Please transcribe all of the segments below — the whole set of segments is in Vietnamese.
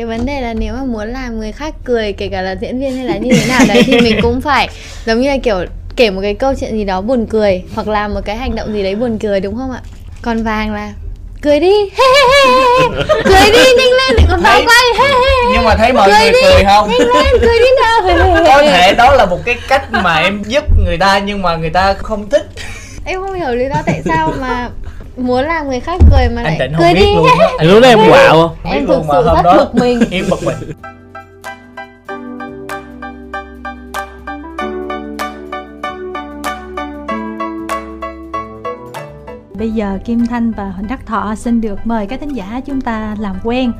cái vấn đề là nếu mà muốn làm người khác cười kể cả là diễn viên hay là như thế nào đấy thì mình cũng phải giống như là kiểu kể một cái câu chuyện gì đó buồn cười hoặc là một cái hành động gì đấy buồn cười đúng không ạ? Còn vàng là cười đi cười đi nhanh lên đừng có bao quay nhưng mà thấy mọi cười người đi, cười không? nhanh lên cười đi nào có thể đó là một cái cách mà em giúp người ta nhưng mà người ta không thích. Em không hiểu lý do tại sao mà muốn làm người khác cười mà anh lại cười đi. luôn anh lúc đó em quạo không em thực sự rất bực mình. Em bực mình. Bây giờ Kim Thanh và Huỳnh Đắc Thọ xin được mời các thính giả chúng ta làm quen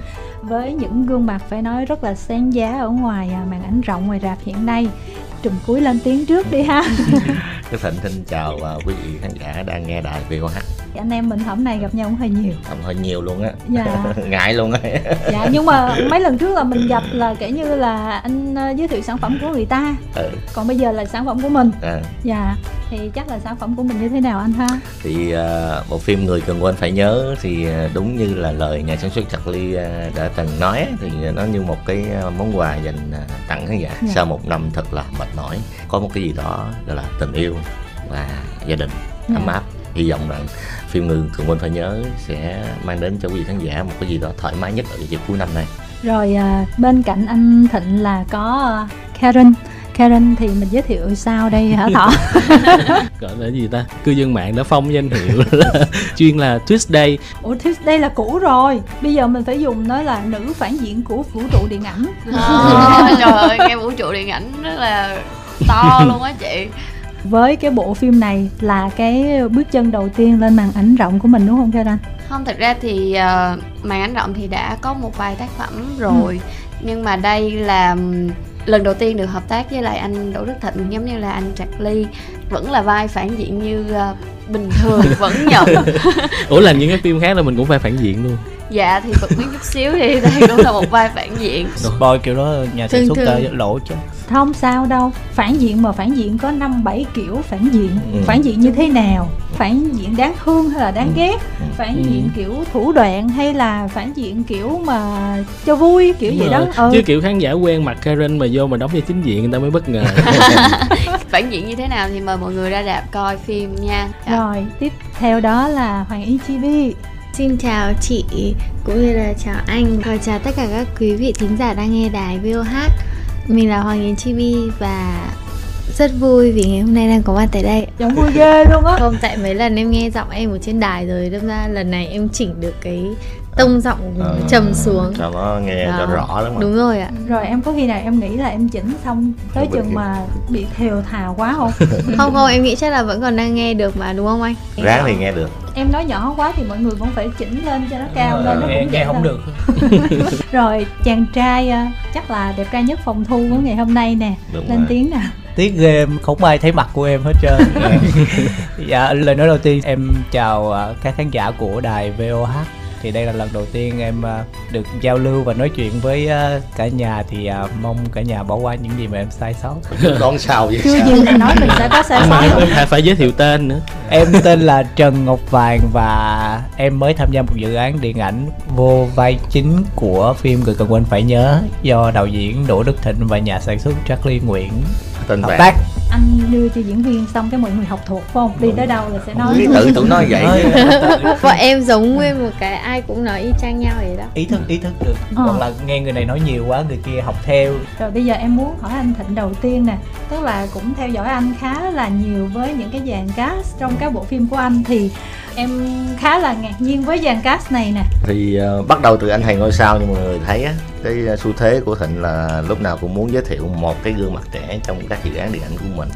với những gương mặt phải nói rất là sáng giá ở ngoài à, màn ảnh rộng ngoài rạp hiện nay. Trùm cuối lên tiếng trước đi ha. Cái Thịnh xin chào uh, quý vị khán giả đang nghe đài VOH Anh em mình hôm nay gặp nhau cũng hơi nhiều Không hơi nhiều luôn á Dạ Ngại luôn á Dạ nhưng mà mấy lần trước là mình gặp là kể như là anh uh, giới thiệu sản phẩm của người ta ừ. Còn bây giờ là sản phẩm của mình à. Dạ thì chắc là sản phẩm của mình như thế nào anh ha thì uh, bộ phim người cần quên phải nhớ thì uh, đúng như là lời nhà sản xuất Charlie uh, đã từng nói thì nó như một cái món quà dành tặng khán giả yeah. Dạ. sau một năm thật là mệt mỏi có một cái gì đó gọi là tình yêu và gia đình yeah. Dạ. ấm áp hy vọng rằng phim người cần quên phải nhớ sẽ mang đến cho quý vị khán giả một cái gì đó thoải mái nhất ở dịp cuối năm này rồi uh, bên cạnh anh Thịnh là có uh, Karen Karen thì mình giới thiệu sao đây hả Thọ? Gọi là gì ta? Cư dân mạng đã phong danh hiệu là chuyên là Tuesday. Ủa Tuesday là cũ rồi. Bây giờ mình phải dùng nó là nữ phản diện của vũ trụ điện ảnh. À, trời ơi, nghe vũ trụ điện ảnh rất là to luôn á chị với cái bộ phim này là cái bước chân đầu tiên lên màn ảnh rộng của mình đúng không Karen? Không, thật ra thì uh, màn ảnh rộng thì đã có một vài tác phẩm rồi ừ. nhưng mà đây là lần đầu tiên được hợp tác với lại anh Đỗ Đức Thịnh giống như là anh Trạc Ly vẫn là vai phản diện như uh, bình thường vẫn nhận ủa là những cái phim khác là mình cũng phải phản diện luôn dạ thì bật miếng chút xíu thì đây cũng là một vai phản diện boy kiểu đó nhà sản xuất lỗ chứ không sao đâu phản diện mà phản diện có năm bảy kiểu phản diện ừ. phản diện như thế nào phản diện đáng thương hay là đáng ừ. ghét ừ. phản ừ. diện kiểu thủ đoạn hay là phản diện kiểu mà cho vui kiểu Đúng gì rồi. đó ừ. chứ kiểu khán giả quen mặt Karen mà vô mà đóng vai chính diện người ta mới bất ngờ phản diện như thế nào thì mời mọi người ra đạp coi phim nha rồi tiếp theo đó là Hoàng Y Chibi Xin chào chị cũng như là chào anh và chào tất cả các quý vị thính giả đang nghe đài VOH Mình là Hoàng Yến Chibi và rất vui vì ngày hôm nay đang có mặt tại đây. Giọng vui ghê luôn á. Không, tại mấy lần em nghe giọng em ở trên đài rồi Đâm ra lần này em chỉnh được cái tông giọng à, trầm xuống. cho nó nghe đó. cho rõ lắm đúng rồi ạ. Rồi em có khi nào em nghĩ là em chỉnh xong tới chừng mà bị thều thào quá không? Không không em nghĩ chắc là vẫn còn đang nghe được mà đúng không anh? Ráng thì nghe được. Em nói nhỏ quá thì mọi người vẫn phải chỉnh lên cho nó cao ờ, lên nó cũng nghe không được. Rồi chàng trai ờ, chắc là đẹp trai nhất phòng thu của ngày hôm nay nè. Đúng lên rồi. tiếng nào? Tiếc ghê không ai thấy mặt của em hết trơn. Dạ. Lời nói đầu tiên em chào ờ, các khán giả của đài VOH thì đây là lần đầu tiên em uh, được giao lưu và nói chuyện với uh, cả nhà. Thì uh, mong cả nhà bỏ qua những gì mà em sai sót. Đón sao vậy chưa gì là nói mình sẽ có sai sót phải phải giới thiệu tên nữa. Em tên là Trần Ngọc Vàng và em mới tham gia một dự án điện ảnh vô vai chính của phim người cần quên phải nhớ do đạo diễn Đỗ Đức Thịnh và nhà sản xuất Charlie Nguyễn tên hợp tác anh đưa cho diễn viên xong cái mọi người học thuộc phải không? Đi tới đâu là sẽ nói. Tự tụi nói vậy. Bọn em giống nguyên một cái ai cũng nói y chang nhau vậy đó. Ý thức ý thức được. Ờ. hoặc là nghe người này nói nhiều quá người kia học theo. Rồi bây giờ em muốn hỏi anh thịnh đầu tiên nè. Tức là cũng theo dõi anh khá là nhiều với những cái dàn cast trong các bộ phim của anh thì em khá là ngạc nhiên với dàn cast này nè. Thì uh, bắt đầu từ anh thầy ngôi sao như mọi người thấy á cái xu thế của thịnh là lúc nào cũng muốn giới thiệu một cái gương mặt trẻ trong các dự án điện ảnh của mình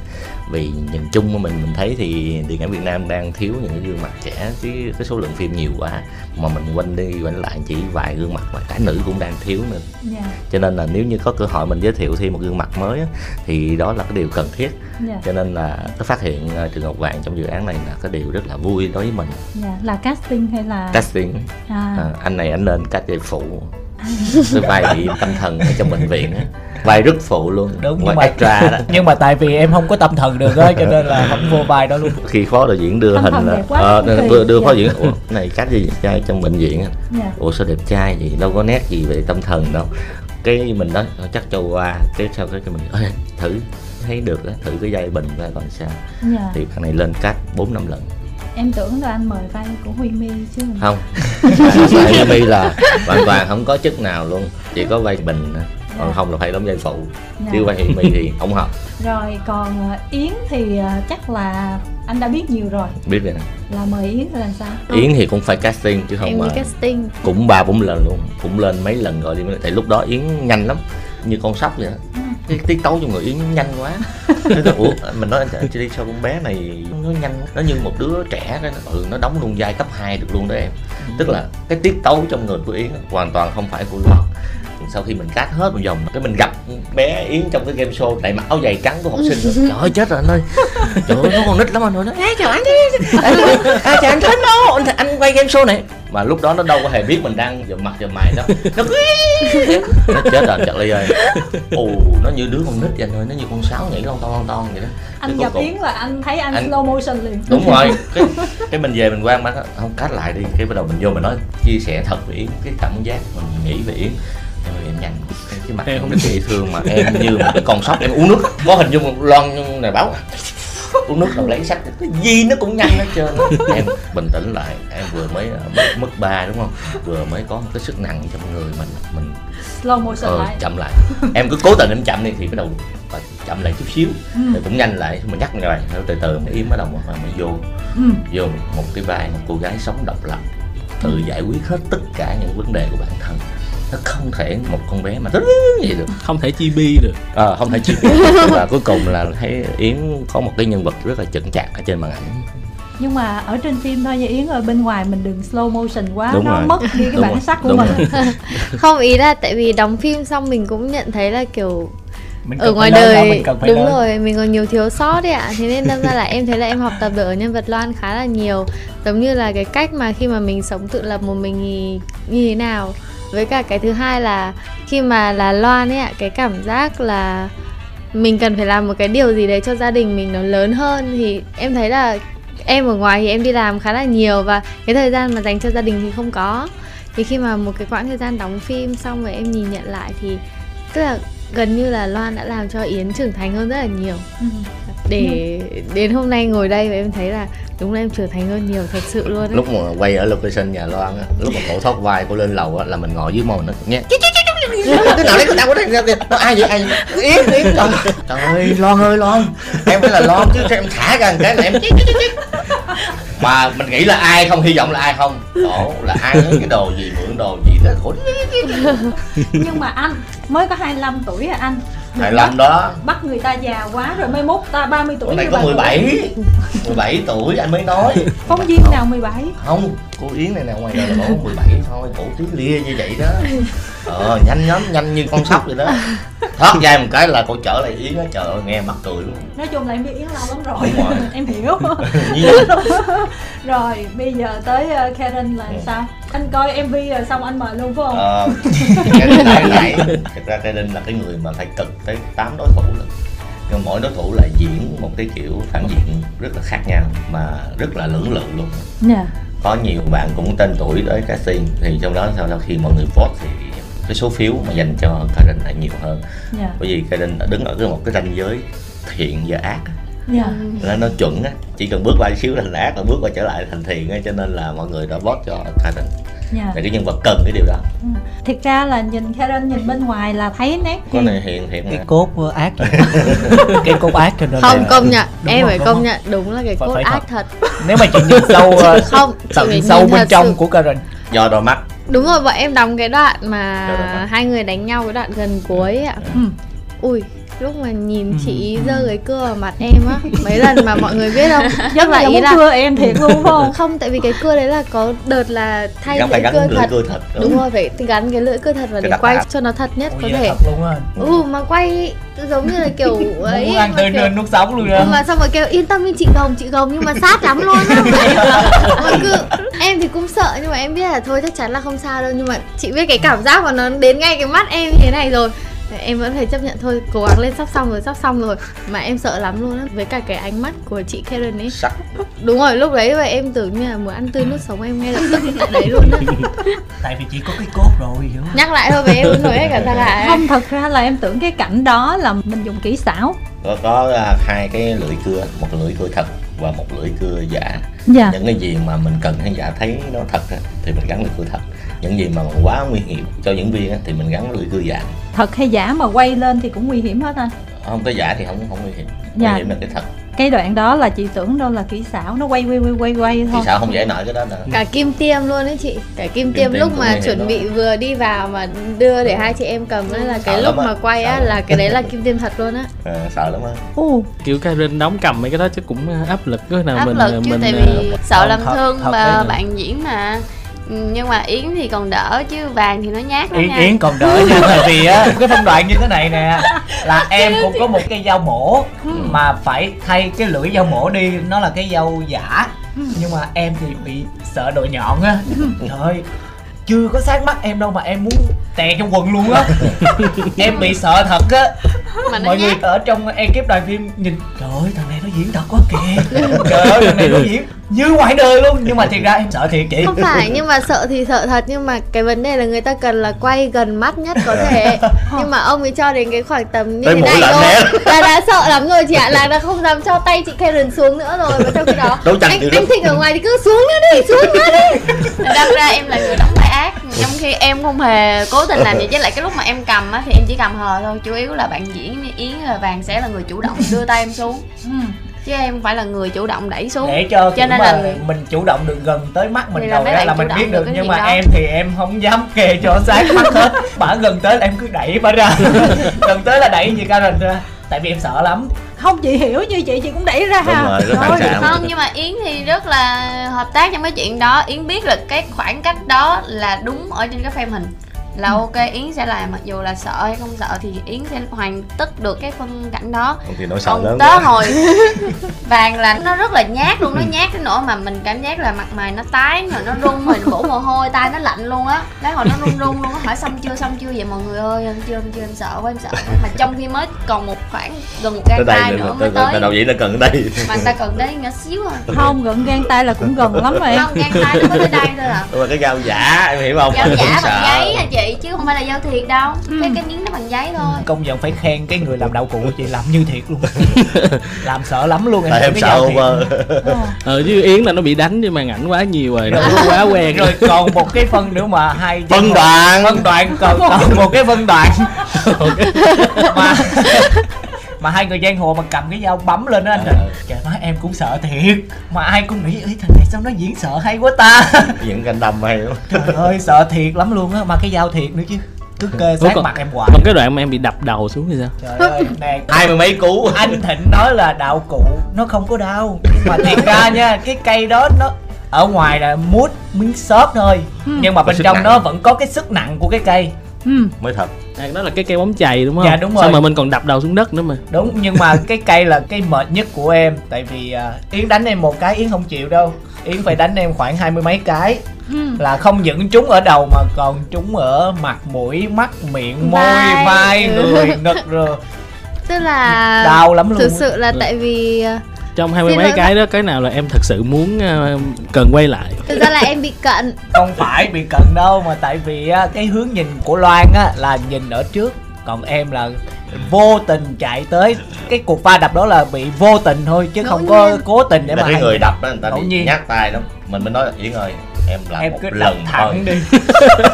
vì nhìn chung của mình mình thấy thì điện ảnh Việt Nam đang thiếu những cái gương mặt trẻ chứ cái số lượng phim nhiều quá mà mình quanh đi quanh lại chỉ vài gương mặt mà cả nữ cũng đang thiếu nữa yeah. Dạ. cho nên là nếu như có cơ hội mình giới thiệu thêm một gương mặt mới thì đó là cái điều cần thiết yeah. Dạ. cho nên là cái phát hiện uh, Trường Ngọc Vàng trong dự án này là cái điều rất là vui đối với mình yeah. Dạ, là casting hay là casting à. À, anh này anh lên cách phụ tôi vai bị tâm thần ở trong bệnh viện á. Vai rất phụ luôn. Đúng nhưng mà extra đó. nhưng mà tại vì em không có tâm thần được á cho nên là không vô vai đó luôn. Khi phó đạo diễn đưa Tâm hình là ờ, kỳ. đưa, đưa phó Dạ. diễn. Ủa này cách gì trai trong bệnh viện á? Dạ. Ủa sao đẹp trai gì đâu có nét gì về tâm thần đâu. Cái mình nói "Ờ, chắc cho qua cái sau cái mình "Ê, thử. Thấy được á thử cái dây bình coi còn sao. Dạ. Thì thằng này lên cách bốn năm lần em tưởng là anh mời vai của huy mi chứ. Không. Vai mi là hoàn toàn không có chức nào luôn chỉ có vai bình thôi. còn không là phải đóng vai phụ. Dạ. chứ vai mi thì không học rồi còn ờ, yến thì ờ, chắc là anh đã biết nhiều rồi. Biết rồi là mời yến là làm sao? Yến thì cũng phải casting chứ không em mà casting. cũng ba bốn lần luôn. Cũng lên mấy lần rồi đi tại lúc đó yến nhanh lắm như con sóc vậy đó. Ừ. cái tiết tấu trong người yến nhanh quá. Ủa mình nói anh chị đi sao con bé này nó nhanh nó như một đứa trẻ đó ừ, nó đóng luôn vai cấp 2 được luôn đó em. Tức là cái tiết tấu trong người của yến hoàn toàn không phải của loan. Sau khi mình cắt hết một vòng cái mình gặp bé yến trong cái game show tại mặc áo giày trắng của học sinh. Nữa. trời ơi chết rồi anh ơi. Trời ơi nó còn nít lắm anh ơi nó "Ê, chào anh à, chào anh thích đâu anh, anh quay game show này mà lúc đó nó đâu có hề biết mình đang dùm mặt dùm mày đâu. Nó nó chết rồi chặt ly ơi. Ồ nó như đứa con nít vậy anh ơi nó như con sáo nhảy lon ton lon ton vậy đó. Anh gặp yến là anh thấy anh, Anh- slow motion liền. Đúng rồi. Cái cái mình về mình quan mắt không cắt lại đi. Cái bắt đầu mình vô mình nói chia sẻ thật với yến cái cảm giác mình nghĩ về yến. Em ơi em nhanh cái, cái mặt Em không dễ thương mà em như một cái con sóc em uống nước có hình dung lon này báo uống nước rồi lấy sách cái gì nó cũng nhanh hết trơn. Em bình tĩnh lại. Em vừa mới ờ, mất, mất ba đúng không? Vừa mới có một cái sức nặng trong người mình mình slow motion ờ, lại. chậm lại. Em cứ cố tình em chậm đi thì bắt đầu chậm lại chút xíu. Ừ. rồi cũng nhanh lại. Mình nhắc rồi rồi từ từ mới im bắt đầu mà mới vô Ừ. vô một cái vai một cô gái sống độc lập tự giải quyết hết tất cả những vấn đề của bản thân nó không thể một con bé mà tính gì được. Không thể chi bi được. À, không thể chịu và cuối cùng là thấy yến có một cái nhân vật rất là chững chạc ở trên màn ảnh. Nhưng mà ở trên phim thôi nha yến ở bên ngoài mình đừng slow motion quá Đúng nó rồi. mất đi cái Đúng bản rồi. sắc của Đúng mình. không ý là tại vì đóng phim xong mình cũng nhận thấy là kiểu mình ở ngoài đời đúng lớn. rồi mình còn nhiều thiếu sót đấy ạ. Thế nên đâm ra là em thấy là em học tập được ở nhân vật loan khá là nhiều. Giống như là cái cách mà khi mà mình sống tự lập một mình thì như thế nào với cả cái thứ hai là khi mà là loan ấy ạ, cái cảm giác là mình cần phải làm một cái điều gì đấy cho gia đình mình nó lớn hơn thì em thấy là em ở ngoài thì em đi làm khá là nhiều và cái thời gian mà dành cho gia đình thì không có thì khi mà một cái quãng thời gian đóng phim xong rồi em nhìn nhận lại thì tức là gần như là Loan đã làm cho Yến trưởng thành hơn rất là nhiều ừ để đến hôm nay ngồi đây và em thấy là đúng là em trưởng thành hơn nhiều thật sự luôn đấy lúc mà quay ở location nhà Loan á lúc mà cổ thoát vai cô lên lầu á là mình ngồi dưới mồi nó nghe cái nào đấy cái nào có đây nó ai vậy ai vậy? Yến yến trời, trời ơi Loan ơi Loan. Em phải là Loan chứ em thả ra một cái là em mà mình nghĩ là ai không hy vọng là ai không? Khổ là ai lấy cái đồ gì mượn đồ gì đó khổ. Nhưng mà anh mới có 25 tuổi à anh Đừng hài lòng đó. Bắt người ta già quá rồi mai mốt ta 30 tuổi này có bà 17 17 tuổi anh mới nói. Phóng viên nào 17 không cô yến này nè ngoài đời là có 17 thôi cổ tí lia như vậy đó ờ nhanh lắm nhanh như con sóc vậy đó. Thoát vai một cái là cô trở lại yến á trời ơi nghe mặt cười luôn. Nói chung là em biết yến lâu lắm rồi Đúng rồi. em hiểu. Rồi bây giờ tới uh, Karen là Ừ. sao? Anh coi mv rồi xong anh mời luôn phải không? Ờ cái này. Thật ra đinh là cái người mà phải cực tới 8 đối thủ lần nhưng mỗi đối thủ là diễn một cái kiểu phản diện rất là khác nhau mà rất là lưỡng lự luôn. Nè có nhiều bạn cũng tên tuổi tới casting thì trong đó sau sau khi mọi người vote thì cái số phiếu mà dành cho Karen lại nhiều hơn. Nè bởi vì Karen đã đứng ở cái một cái ranh giới thiện và ác nè là nó chuẩn á. Chỉ cần bước qua xíu thành ác là bước qua trở lại thành thiện á cho nên là mọi người đã vote cho Karen. Nè là cái nhân vật cần cái điều đó. Ừ. thiệt ra là nhìn Karen nhìn bên ngoài là thấy nét khi này hiền thiện cái cốt ác. Cái cốt ác cho nên không công nhận. Đúng em phải công nhận đúng là cái Phải- cốt phải ác thật. nếu mà chị nhìn sâu ờ, không chị tận sâu bên thật trong sự. của Karen. Do đôi mắt đúng rồi bọn em đóng cái đoạn mà hai người đánh nhau cái đoạn gần cuối ạ. Ừ. ui lúc mà nhìn Ừ. chị giơ cái cưa vào mặt em á mấy lần mà mọi người biết không? Giống là ý là cưa em thiệt luôn phải không? Không tại vì cái cưa đấy là có đợt là thay lưỡi gắn cưa lưỡi thật. cưa thật đúng. Rồi phải gắn cái lưỡi cưa thật vào Cái để quay tả. cho nó thật nhất Ui, có thể. ừ mà quay giống như là kiểu ấy ăn mà tươi kiểu- nuốt sống luôn Ừ, đó mà xong rồi kêu yên tâm đi chị gồng chị gồng nhưng mà sát lắm luôn á. Mà cứ em thì cũng sợ nhưng mà em biết là thôi chắc chắn là không sao đâu. Nhưng mà chị biết cái cảm giác mà nó đến ngay cái mắt em như thế này rồi em vẫn phải chấp nhận thôi cố gắng lên sắp xong rồi sắp xong rồi. Mà em sợ lắm luôn á với cả cái ánh mắt của chị Karen ấy. Sắc. Đúng rồi lúc đấy vậy em tưởng như là muốn ăn tươi nuốt sống em ngay lập tức. Tại đấy luôn á. Tại vì chỉ có cái cốt rồi hiểu không? Nhắc lại thôi với em nổi hết cả da gà không thật ra là em tưởng cái cảnh đó là mình dùng kỹ xảo. Có có à, hai cái lưỡi cưa một lưỡi cưa thật và một lưỡi cưa giả. Dạ. Những cái gì mà mình cần khán giả thấy nó thật á, thì mình gắn lưỡi cưa thật những gì mà quá nguy hiểm cho diễn viên á, thì mình gắn lưỡi cưa giả. Thật hay giả mà quay lên thì cũng nguy hiểm hết anh? Không cái giả thì không không nguy hiểm. Dạ. nguy hiểm là cái thật. Cái đoạn đó là chị tưởng đâu là kỹ xảo nó quay quay quay quay quay thôi. sao không giải nổi cái đó nữa. Cả kim tiêm luôn đấy chị. Cả kim tiêm tiêm lúc mà chuẩn đó. bị vừa đi vào mà đưa để hai chị em cầm đó là cái Sợ lúc mà quay á là cái đấy là kim tiêm thật luôn á. À, sợ lắm á. U kiểu Karen đóng cầm mấy cái đó chứ cũng áp lực cái nào áp mình lực chứ mình tại ờ, vì sợ làm thương thật mà bạn diễn mà Ừ, nhưng mà yến thì còn đỡ chứ vàng thì nó nhát lắm Yến, nha. Yến còn đỡ nha tại vì á cái phân đoạn như thế này nè là em cũng có một cây dao mổ mà phải thay cái lưỡi dao mổ đi nó là cái dao giả. Nhưng mà em thì bị sợ độ nhọn á. Trời ơi chưa có sát mắt em đâu mà em muốn tè trong quần luôn á. Em bị sợ thật á. Mà mọi người ở trong ekip đoàn phim nhìn trời ơi thằng này nó diễn thật quá kìa. Trời ơi thằng này nó diễn như ngoài đời luôn. Nhưng mà thiệt ra em sợ thiệt chị không phải nhưng mà sợ thì sợ thật. Nhưng mà cái vấn đề là người ta cần là quay gần mắt nhất có thể. Nhưng mà ông ấy cho đến cái khoảng tầm như Tới thế này thôi. là đã sợ lắm rồi chị ạ. Là đã không dám cho tay chị Karen xuống nữa rồi. Và trong khi đó anh anh lắm. thịnh ở ngoài thì cứ xuống nữa đi xuống nữa đi. Đâm ra em là người đóng vai ác. Trong khi em không hề cố tình làm vậy với lại cái lúc mà em cầm á thì em chỉ cầm hờ thôi. Chủ yếu là bạn diễn yến là vàng sẽ là người chủ động đưa tay em xuống. Ừ. chứ em không phải là người chủ động đẩy xuống. Để cho, cho nên mà là mình chủ động được gần tới mắt mình là rồi bạn là mình biết được được. nhưng mà đó. em thì em không dám kề cho sát mắt hết. Bả gần tới là em cứ đẩy bả ra. Gần tới là đẩy gì Karen ra. Tại vì em sợ lắm. Không chị hiểu như chị chị cũng đẩy ra. Đúng ha rồi xạ không nhưng mà yến thì rất là hợp tác trong cái chuyện đó. Yến biết là cái khoảng cách đó là đúng ở trên cái frame hình là Ừ. ok yến sẽ làm mặc dù là sợ hay không sợ thì yến sẽ hoàn tất được cái phân cảnh đó. Không thì nỗi sợ còn lớn tới quá. hồi vàng là nó rất là nhát luôn nó nhát cái nỗi mà mình cảm giác là mặt mày nó tái rồi nó run rồi đổ mồ hôi tay nó lạnh luôn á. Cái hồi nó run run luôn á hỏi xong chưa xong chưa vậy mọi người ơi em chưa em chưa em sợ quá em sợ quá. Mà trong khi mới còn một khoảng gần một đây tay nữa mới tới, tới. đầu diễn nó cần đây. Mà người ta cần đấy nhỏ xíu à. Không gần gan tay là cũng gần lắm rồi em. Không gang tay nó có tới đây thôi à. Mà cái dao giả em hiểu không? Dao Mình giả bằng giấy hả chị chứ không phải là dao thiệt đâu. Ừ. cái cái miếng nó bằng giấy thôi. Công nhận phải khen cái người làm đạo cụ chị làm như thiệt luôn. Làm sợ lắm luôn tại em sợ over Ờ. ờ chứ yến là nó bị đánh với màn ảnh quá nhiều rồi nó quá quen. Rồi còn một cái phân nữa mà hai phân đoạn. phân đoạn còn, còn một cái phân đoạn. Mà mà hai người giang hồ mà cầm cái dao bấm lên đó anh. Ờ. trời má em cũng sợ thiệt. Mà ai cũng nghĩ ấy thằng này sao nó diễn sợ hay quá ta? Diễn canh đâm hay lắm trời ơi sợ thiệt lắm luôn á. Mà cái dao thiệt nữa chứ. Cứ kê sát còn- mặt em hoài. còn cái đoạn mà em bị đập đầu xuống thì sao? Trời ơi nè hai mươi mấy cú. anh thịnh nói là đạo cụ nó không có đau. Nhưng mà thiệt ra nha cái cây đó nó ở ngoài là mút miếng xốp thôi. Nhưng mà bên trong nặng. nó vẫn có cái sức nặng của cái cây. Ừ. mới thật à, đó là cái cây bóng chày đúng không Dạ, đúng rồi. xong mà mình còn đập đầu xuống đất nữa mà đúng nhưng mà cái cây là cái mệt nhất của em tại vì à, yến đánh em một cái yến không chịu đâu yến phải đánh em khoảng hai mươi mấy cái Ừ. là không những trúng ở đầu mà còn trúng ở mặt mũi mắt miệng môi Vai. vai Ừ. người ngực rồi tức là đau lắm luôn thực sự là tại vì ờ, trong hai mươi mấy cái đó cái nào là em thật sự muốn ờ, cần quay lại? Thực ra là em bị cận. Không phải bị cận đâu mà tại vì á, cái hướng nhìn của Loan á là nhìn ở trước. Còn em là vô tình chạy tới. Cái cuộc va đập đó là bị vô tình thôi chứ Ngẫu không có nhiên. cố tình để là mà cái hay- người đập đó người ta Ngẫu bị nhiên. nhát tay lắm. Mình mới nói yến ơi em làm em một cứ đập lần thôi. thẳng đi.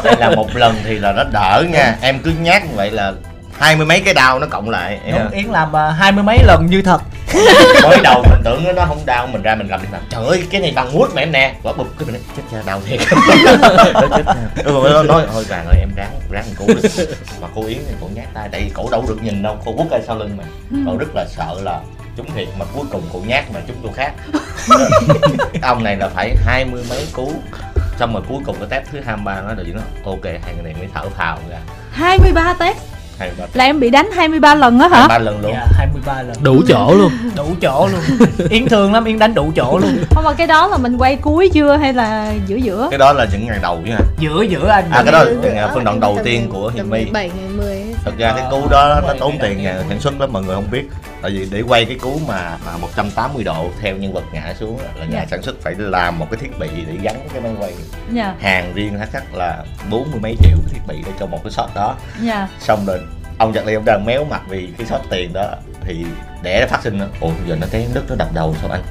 Đây là một lần thì là nó đỡ nha. Em cứ nhát như vậy là hai mươi mấy cái đau nó cộng lại đúng yến làm à, hai mươi mấy lần như thật. Mới đầu mình tưởng nó không đau mình ra mình làm mình làm trời ơi cái này bằng mút mà em nè. Quả bụp cái mình chết cha đau thiệt. Ừ, nó nói thôi vàng rồi em ráng ráng mình cứu được mà cô yến thì cô nhát tay đây cổ đâu được nhìn đâu cô quất ở sau lưng mà. Ừ. Cô rất là sợ là chúng thiệt mà cuối cùng cụ nhát mà chúng tôi khác. Ông này là phải hai mươi mấy cú xong rồi cuối cùng cái tép thứ 23 nó được nó ok hai người này mới thở phào ra. 23 tép. 23. là em bị đánh 23 lần á hả? 23 lần luôn. Dạ, 23 lần. Đủ chỗ luôn. Đủ chỗ luôn. Yến thương lắm yến đánh đủ chỗ luôn. Không mà cái đó là mình quay cuối chưa hay là giữa giữa? Cái đó là những ngày đầu chứ hả? Giữa giữa anh. À cái đó là à, phân đoạn đầu tiên của hiền my. 17 ngày 10 thật ra cái cú đó nó tốn tiền nhà sản xuất lắm mọi người không biết. Tại vì để quay cái cú mà mà 180 độ theo nhân vật ngã xuống là nhà Dạ. sản xuất phải làm một cái thiết bị để gắn cái máy quay. Nha hàng riêng chắc là bốn mươi mấy triệu cái thiết bị để cho một cái shot đó. Nha xong rồi ông Nhật Ly ông đang méo mặt vì cái shot tiền đó thì để nó phát sinh ồ giờ nó té đất nó đập đầu sao anh?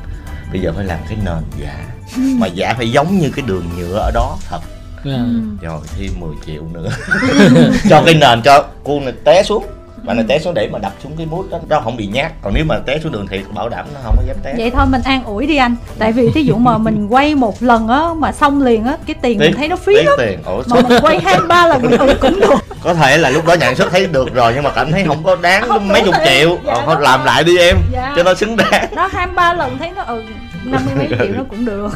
Bây giờ phải làm cái nền giả. Mà giả phải giống như cái đường nhựa ở đó thật Dạ. rồi thêm 10 triệu nữa. Cho cái nền cho cô này té xuống. Mà nó té xuống để mà đập xuống cái mút đó. Nó không bị nhát. Còn nếu mà té xuống đường thiệt bảo đảm nó không có dám té. Vậy thôi mình an ủi đi anh. Tại vì thí dụ mà mình quay một lần á mà xong liền á cái tiền mình thấy nó phí lắm. tiền. Ủa mà mình quay hai ba lần mình ừ cũng được. Có thể là lúc đó nhận xuất thấy được rồi nhưng mà cảm thấy không có đáng Không mấy chục triệu. Dạ, Ờ, thôi làm lại đi em Dạ. cho nó xứng đáng. Đó hai ba lần thấy nó ừ năm mươi mấy triệu nó cũng được.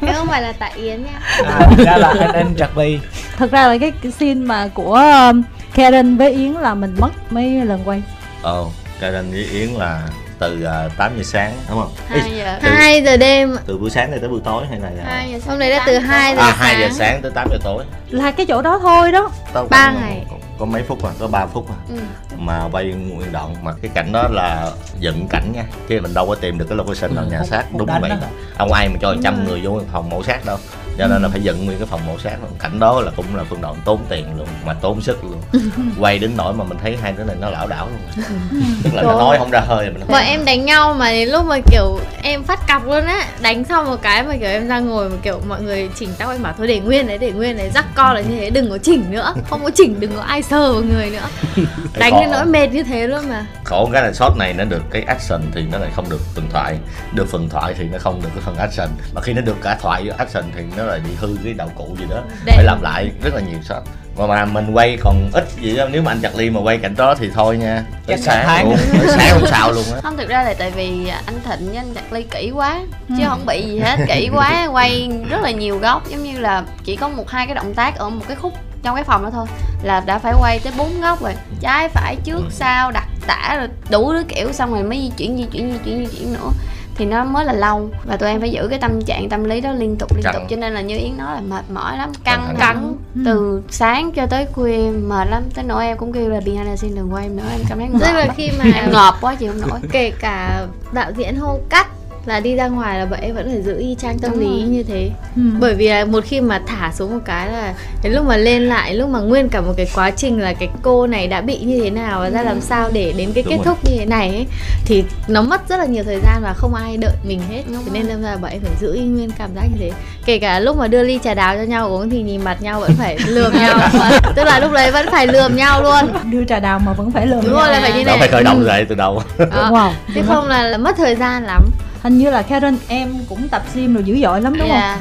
Cái không phải là tại Yến nha. À, ra là anh anh Trật Ly thật ra là cái, cái scene mà của um, Karen với Yến là mình mất mấy lần quay. Ồ Karen với Yến là từ uh, 8 giờ sáng đúng không? Ê, 2 giờ. từ, 2 giờ đêm. từ buổi sáng này tới buổi tối hay là 2 giờ Hôm đấy là từ 2 giờ à 2 giờ sáng sáng tới 8 giờ tối. Là cái chỗ đó thôi đó. Tao Ba khoảng- ngày. có, có mấy phút à? Có 3 phút à? Ừ. mà quay nguyên đoạn mà cái cảnh đó là dựng cảnh nha. Chứ mình đâu có tìm được cái location nào nhà xác đúng vậy. đó. ông ai mà cho trăm người vô phòng mổ xác đâu cho nên là phải dựng nguyên cái phòng mổ xác luôn. cảnh đó là cũng là phân đoạn tốn tiền luôn mà tốn sức luôn. Quay đến nỗi mà mình thấy hai đứa này nó lảo đảo luôn. Tức là nó nói không ra hơi mình Bọn em đánh nhau mà đến lúc mà kiểu em phát cọc luôn á Đánh xong một cái mà kiểu em ra ngồi mà kiểu mọi người chỉnh tóc em bảo thôi để nguyên đấy để nguyên đấy Rắc co là như thế đừng có chỉnh nữa Không có chỉnh đừng có ai sờ vào người nữa. Đánh đến nỗi mệt như thế luôn mà. Khổ cái là shot này nó được cái action thì nó lại không được phần thoại. Được phần thoại thì nó không được cái phần action. Mà khi nó được cả thoại action thì nó lại bị hư cái đạo cụ gì đó. Để- phải làm lại rất là nhiều shot mà mà mình quay còn ít gì đó nếu mà anh chặt ly mà quay cảnh đó thì thôi nha. Tới cả sáng tháng. luôn tới sáng không sao luôn á. Không thực ra là tại vì anh thịnh với anh chặt ly kỹ quá chứ không bị gì hết kỹ quá quay rất là nhiều góc. Giống như là chỉ có một hai cái động tác ở một cái khúc trong cái phòng đó thôi là đã phải quay tới bốn góc rồi. Trái phải trước Ừ. sau đặt tả rồi đủ thứ kiểu xong rồi mới di chuyển di chuyển di chuyển di chuyển nữa thì nó mới là lâu. Và tụi em phải giữ cái tâm trạng tâm lý đó liên tục liên Căng. tục cho nên là như yến nói là mệt mỏi lắm Căng căng Ừ. từ sáng cho tới khuya mệt lắm. Tới nỗi em cũng kêu là behind the scene đừng quay em nữa em cảm thấy ngợp Tức là khi mà em ngợp quá chịu không nổi. kể cả đạo diễn hô cắt là đi ra ngoài là bọn em vẫn phải giữ y chang tâm Đúng lý rồi. như thế ừ. bởi vì là một khi mà thả xuống một cái là đến lúc mà lên lại lúc mà nguyên cả một cái quá trình là cái cô này đã bị như thế nào và ra làm sao để đến cái Đúng kết rồi. thúc như thế này ấy, thì nó mất rất là nhiều thời gian và không ai đợi mình hết Đúng thế nên đâm ra bọn em phải giữ y nguyên cảm giác như thế kể cả lúc mà đưa ly trà đào cho nhau uống thì nhìn mặt nhau vẫn phải lườm nhau tức là lúc đấy vẫn phải lườm nhau luôn đưa trà đào mà vẫn phải lườm đúng nhau. rồi là phải như đó này phải khởi động lại từ đầu Đó. đúng không chứ không là, là mất thời gian lắm hình như là Karen em cũng tập gym rồi dữ dội lắm đúng không Dạ.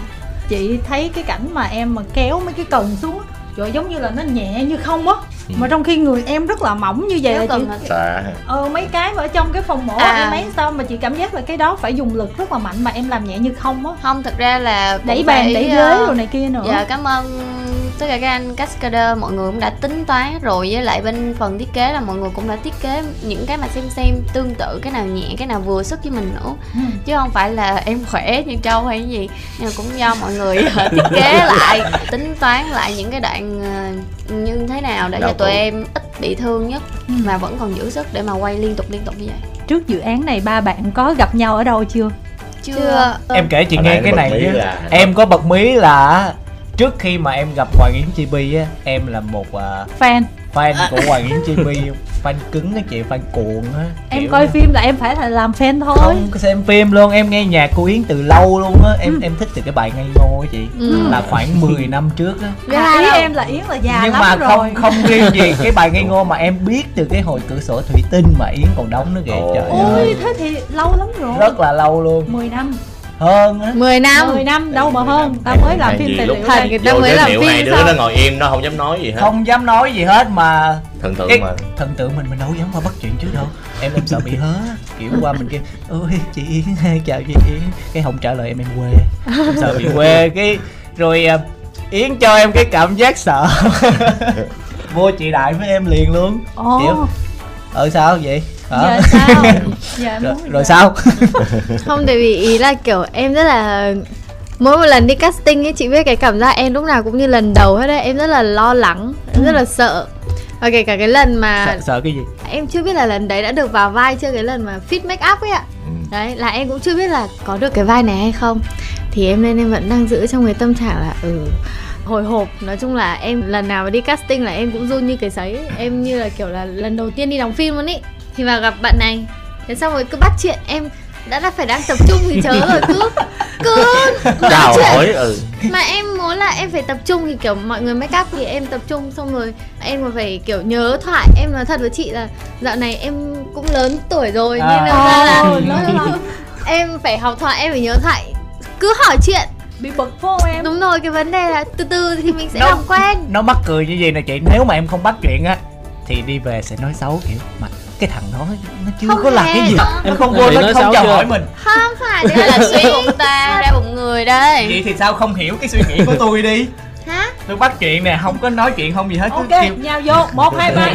chị thấy cái cảnh mà em mà kéo mấy cái cần xuống á, trời giống như là nó nhẹ như không á Ừ. mà trong khi người em rất là mỏng như vậy là chị hả? Xà. ờ mấy cái mà ở trong cái phòng mổ À. em ấy sao mà chị cảm giác là cái đó phải dùng lực rất là mạnh mà em làm nhẹ như không á không thực ra là đẩy bàn phải, đẩy ờ, ghế rồi này kia nữa dạ cảm ơn tất cả các anh cascader mọi người cũng đã tính toán rồi với lại bên phần thiết kế là mọi người cũng đã thiết kế những cái mà xem xem tương tự cái nào nhẹ cái nào vừa sức với mình nữa. Ừ. chứ không phải là em khỏe như trâu hay gì. Nhưng mà cũng do mọi người ờ, thiết kế lại tính toán lại những cái đoạn ờ, như thế nào để Đạo cho tụi em ít bị thương nhất Ừ. mà vẫn còn giữ sức để mà quay liên tục liên tục như vậy. Trước dự án này ba bạn có gặp nhau ở đâu chưa? Chưa. Em kể chị Hồi nghe cái này là- em có bật mí là trước khi mà em gặp Hoàng Yến Chibi á em là một à, fan. fan của Hoàng Yến Chibi fan cứng á chị fan cuồng á em coi phim là em phải là làm fan thôi. Không có xem phim luôn em nghe nhạc của Yến từ lâu luôn á em em thích từ cái bài ngây ngô á chị Ừ. là khoảng 10 năm trước á. À, ý em là yến là già nhưng lắm mà rồi. không không riêng gì cái bài ngây ngô mà em biết từ cái hồi cửa sổ thủy tinh mà Yến còn đóng nữa kìa trời ôi ơi. thế thì lâu lắm rồi. Rất là lâu luôn. 10 năm hơn á. 10 năm. 10 năm đâu mà hơn. Ta mới làm phim tài lúc liệu đây người ta mới làm phim hai đứa nó ngồi im nó không dám nói gì hết. Không dám nói gì hết mà thần tượng mà. thần tượng mình mình đâu dám qua bắt chuyện trước đâu. Em em sợ bị hớ. Kiểu qua mình kêu ôi chị Yến chào chị. Yến cái không trả lời em em quê. Em sợ bị quê. Cái rồi à, Yến cho em cái cảm giác sợ. Vô chị đại với em liền luôn. Ồ. Kiểu ờ sao vậy Hả? giờ sao? Giờ rồi, rồi sao? Không tại vì ý là kiểu em rất là mỗi một lần đi casting ấy chị biết cái cảm giác em lúc nào cũng như lần đầu hết đấy. Em rất là lo lắng em rất là sợ. Và kể cả cái lần mà sợ, sợ cái gì? em chưa biết là lần đấy đã được vào vai chưa cái lần mà fit make up ấy ạ. Ừ. đấy là em cũng chưa biết là có được cái vai này hay không. Thì em nên em vẫn đang giữ trong cái tâm trạng là ừ hồi hộp. Nói chung là em lần nào mà đi casting là em cũng run như cái sấy. Ấy. em như là kiểu là lần đầu tiên đi đóng phim luôn ý thì vào gặp bạn này. Thế xong rồi cứ bắt chuyện em đã đã phải đang tập trung thì chớ rồi cứ cứ nói chuyện. hỏi ừ. Mà em muốn là em phải tập trung thì kiểu mọi người make up thì em tập trung xong rồi em còn phải kiểu nhớ thoại. Em nói thật với chị là dạo này em cũng lớn tuổi rồi À. nên là, ra là lắm. em phải học thoại em phải nhớ thoại. Cứ hỏi chuyện. Bị bực không em. Đúng rồi cái vấn đề là từ từ thì mình sẽ Đâu. làm quen. nó mắc cười như vậy nè chị. Nếu mà em không bắt chuyện á thì đi về sẽ nói xấu kiểu mà cái thằng đó nó chưa Không có làm cái gì. Ờ. em không vô nó không chào hỏi mình. Không phải đây đấy là suy bụng ta ra bụng người đây. Vậy thì sao không hiểu cái suy nghĩ của tôi đi? Hả? Tôi bắt chuyện nè không có nói chuyện không gì hết cứ ok kêu. nhào vô một hai ba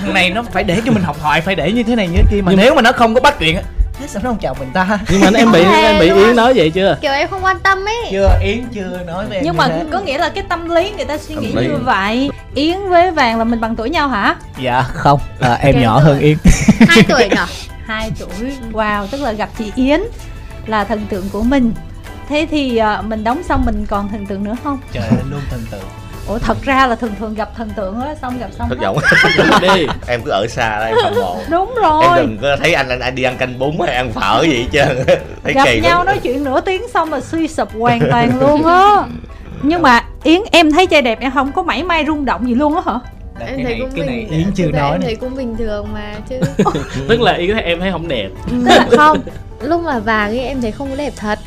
thằng này nó phải để cho mình học thoại phải để như thế này như thế kia mà Nhưng- nếu mà nó không có bắt chuyện thế sao nó không chào mình ta. Nhưng mà em bị em bị yến nói vậy chưa? Kiểu em không quan tâm ấy. Chưa yến chưa nói với em nhưng như mà thế. có nghĩa là cái tâm lý người ta suy nghĩ như vậy. Yến với vàng là mình bằng tuổi nhau hả? Dạ không. À, em Kém nhỏ tuổi. hơn yến. Hai tuổi nhở? Hai tuổi. Wow tức là gặp chị yến là thần tượng của mình. Thế thì ờ, mình đóng xong mình còn thần tượng nữa không? Trời ơi luôn thần tượng ủa thật ra là thường thường gặp thần tượng á xong gặp xong thất vọng. Đi. Em cứ ở xa đó em không bộ. Đúng em rồi đừng có thấy anh anh, anh đi ăn canh bún hay ăn phở gì hết trơn. Thấy gặp kỳ nhau lắm. nói chuyện nửa tiếng xong là suy sụp hoàn toàn luôn á. Nhưng mà yến em thấy trai đẹp em không có mảy may rung động gì luôn á hả Đây, em cái thấy này cũng cái bình này yến chưa nói em nè thấy cũng bình thường mà chứ tức là yến thấy em thấy không đẹp. Tức là không lúc mà vàng ấy em thấy không có đẹp thật.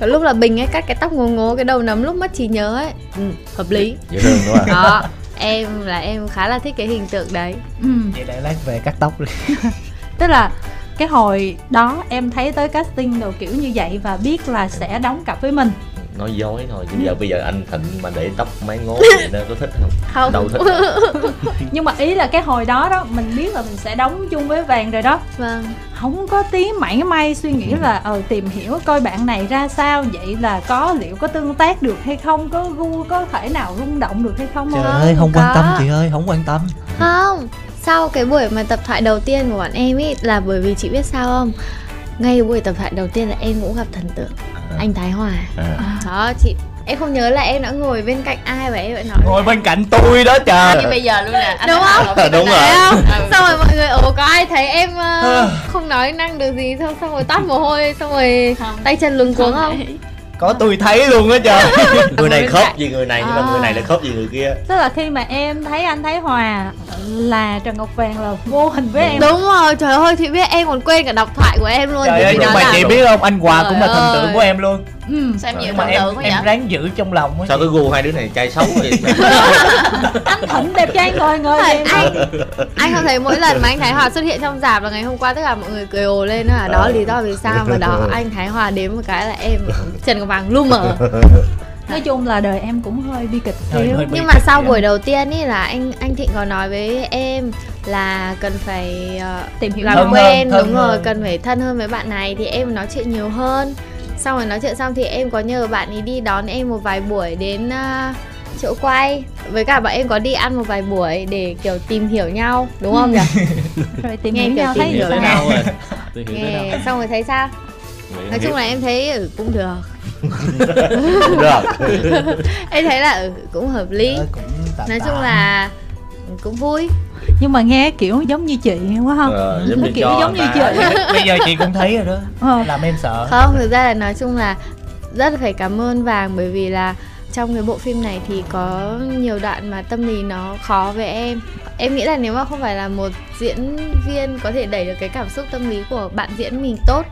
Còn lúc là bình ấy cắt cái tóc ngố ngố cái đầu nấm lúc mất trí nhớ ấy. Ừ, hợp lý. Dễ thương đúng không đó em là em khá là thích cái hình tượng đấy. Ừ. vậy để lát về cắt tóc đi. Tức là cái hồi đó em thấy tới casting đồ kiểu như vậy và biết là sẽ đóng cặp với mình nói dối thôi. Chứ giờ bây giờ anh thịnh mà để tóc mái ngố vậy nó có thích không? Không. Đâu thích đâu. nhưng mà ý là cái hồi đó đó mình biết là mình sẽ đóng chung với vàng rồi đó. Vâng. Không có tí mảy may suy nghĩ là ờ tìm hiểu coi bạn này ra sao vậy là có liệu có tương tác được hay không có gu có thể nào rung động được hay không trời không? ơi không quan có. tâm chị ơi không quan tâm. Không sau cái buổi mà tập thoại đầu tiên của bọn em ấy là bởi vì chị biết sao không ngay buổi tập thoại đầu tiên là em cũng gặp thần tượng anh Thái Hòa à. đó chị em không nhớ là em đã ngồi bên cạnh ai và em lại nói ngồi bên cạnh tôi đó trời như bây giờ luôn nè anh Đúng không? là Đúng rồi. không? Xong rồi mọi người ồ có ai thấy em ờ, không nói năng được gì xong xong rồi toát mồ hôi xong rồi Không. tay chân luống cuống không? Có tôi thấy luôn á trời. Người này cạnh. gì người này nhưng mà À. người này lại khớp gì người kia. Tức là khi mà em thấy anh Thái Hòa là Trần Ngọc Vàng là vô hình với em. Đúng rồi, trời ơi chị biết em còn quên cả đọc thoại của em luôn. Trời Vì ơi chị nhưng mà chị biết không? Anh hòa cũng là thần tượng của em luôn ừ. sao em nhiều thần em tượng quá em vậy? ráng giữ trong lòng á sao cái gu hai đứa này trai xấu vậy anh Thịnh đẹp trai ngồi ngồi em anh anh không thấy mỗi lần mà anh Thái Hòa xuất hiện trong dạp là ngày hôm qua tất cả mọi người cười ồ lên là đó Ờ. lý do vì sao mà đó anh Thái Hòa đến một cái là em Trần Ngọc Vàng lu mờ. Nói chung là đời em cũng hơi bi kịch xíu. nhưng mà sau vậy. buổi đầu tiên ý là anh anh Thịnh có nói với em là cần phải ờ, tìm hiểu làm quen hơn, đúng rồi hơn. cần phải thân hơn với bạn này thì em nói chuyện nhiều hơn xong rồi nói chuyện xong thì em có nhờ bạn ấy đi đón em một vài buổi đến à, chỗ quay. Với cả bọn em có đi ăn một vài buổi để kiểu tìm hiểu nhau đúng không nhỉ? Rồi tìm Nghe hiểu kiểu nhau tìm thấy hiểu đâu rồi. Tìm hiểu nghe xong rồi thấy sao? Nói chung là em thấy ừ, cũng được. Được. Em thấy là ừ, cũng hợp lý. Ờ, cũng tạm nói tạm. chung là cũng vui nhưng mà nghe kiểu giống như chị quá không Ờ, giống Nó như kiểu giống như ta. chị bây giờ chị cũng thấy rồi đó Ờ. làm em sợ không thực ra là nói chung là rất là phải cảm ơn vàng bởi vì là trong cái bộ phim này thì có nhiều đoạn mà tâm lý nó khó với em em nghĩ là nếu mà không phải là một diễn viên có thể đẩy được cái cảm xúc tâm lý của bạn diễn mình tốt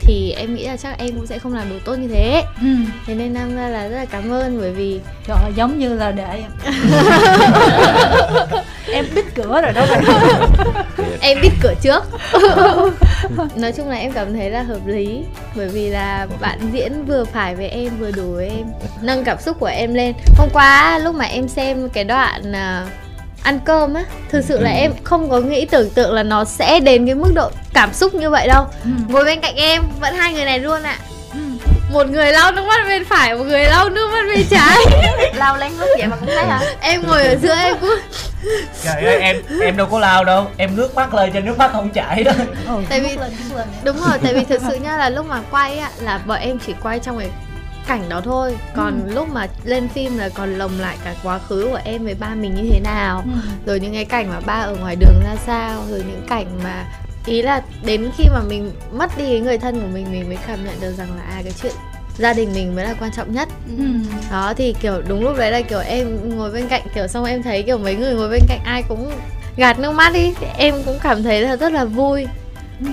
thì em nghĩ là chắc em cũng sẽ không làm được tốt như thế ừ. thế nên nam ra là rất là cảm ơn bởi vì trời ơi, giống như là để em bít cửa rồi đó bạn. Em biết cửa trước. Nói chung là em cảm thấy là hợp lý bởi vì là bạn diễn vừa phải với em vừa đủ với em nâng cảm xúc của em lên. Hôm qua lúc mà em xem cái đoạn à, ăn cơm á thực sự là em không có nghĩ tưởng tượng là nó sẽ đến cái mức độ cảm xúc như vậy đâu. Ừ. ngồi bên cạnh em vẫn hai người này luôn ạ. Ừ. một người lau nước mắt bên phải một người lau nước mắt bên trái. Lau lén lút vậy mà cũng thấy hả? Em ngồi ở giữa em cứ trời ơi em em đâu có lao đâu. Em nước mắt lên cho nước mắt không chảy đó. Ừ, Tại vì- đúng rồi tại vì thực sự nha là lúc mà quay á là bọn em chỉ quay trong cái cảnh đó thôi. Còn lúc mà lên phim là còn lồng lại cả quá khứ của em với ba mình như thế nào. Ừ. rồi những cái cảnh mà ba ở ngoài đường ra sao rồi những cảnh mà ý là đến khi mà mình mất đi cái người thân của mình mình mới cảm nhận được rằng là à cái chuyện gia đình mình mới là quan trọng nhất. Ừ. đó thì kiểu đúng lúc đấy là kiểu em ngồi bên cạnh kiểu xong em thấy kiểu mấy người ngồi bên cạnh ai cũng gạt nước mắt đi em cũng cảm thấy là rất là vui.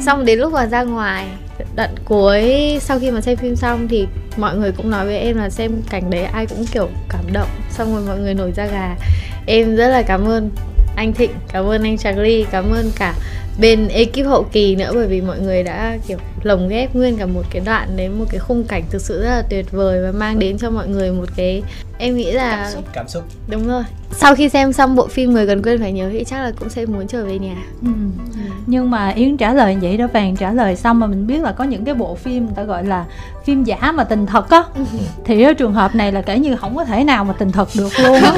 Xong đến lúc mà ra ngoài đoạn cuối sau khi mà xem phim xong thì mọi người cũng nói với em là xem cảnh đấy ai cũng kiểu cảm động. Xong rồi mọi người nổi da gà. Em rất là cảm ơn anh Thịnh cảm ơn anh Charlie cảm ơn cả bên ekip hậu kỳ nữa, bởi vì mọi người đã, kiểu, lồng ghép nguyên cả một cái đoạn đến một cái khung cảnh thực sự rất là tuyệt vời và mang đến cho mọi người một cái em nghĩ là cảm xúc đúng rồi. Sau khi xem xong bộ phim người cần quên phải nhớ thì chắc là cũng sẽ muốn trở về nhà. Ừ. nhưng mà yến trả lời vậy đó vàng trả lời xong mà mình biết là có những cái bộ phim người ta gọi là phim giả mà tình thật á. Thì ở trường hợp này là kể như không có thể nào mà tình thật được luôn á.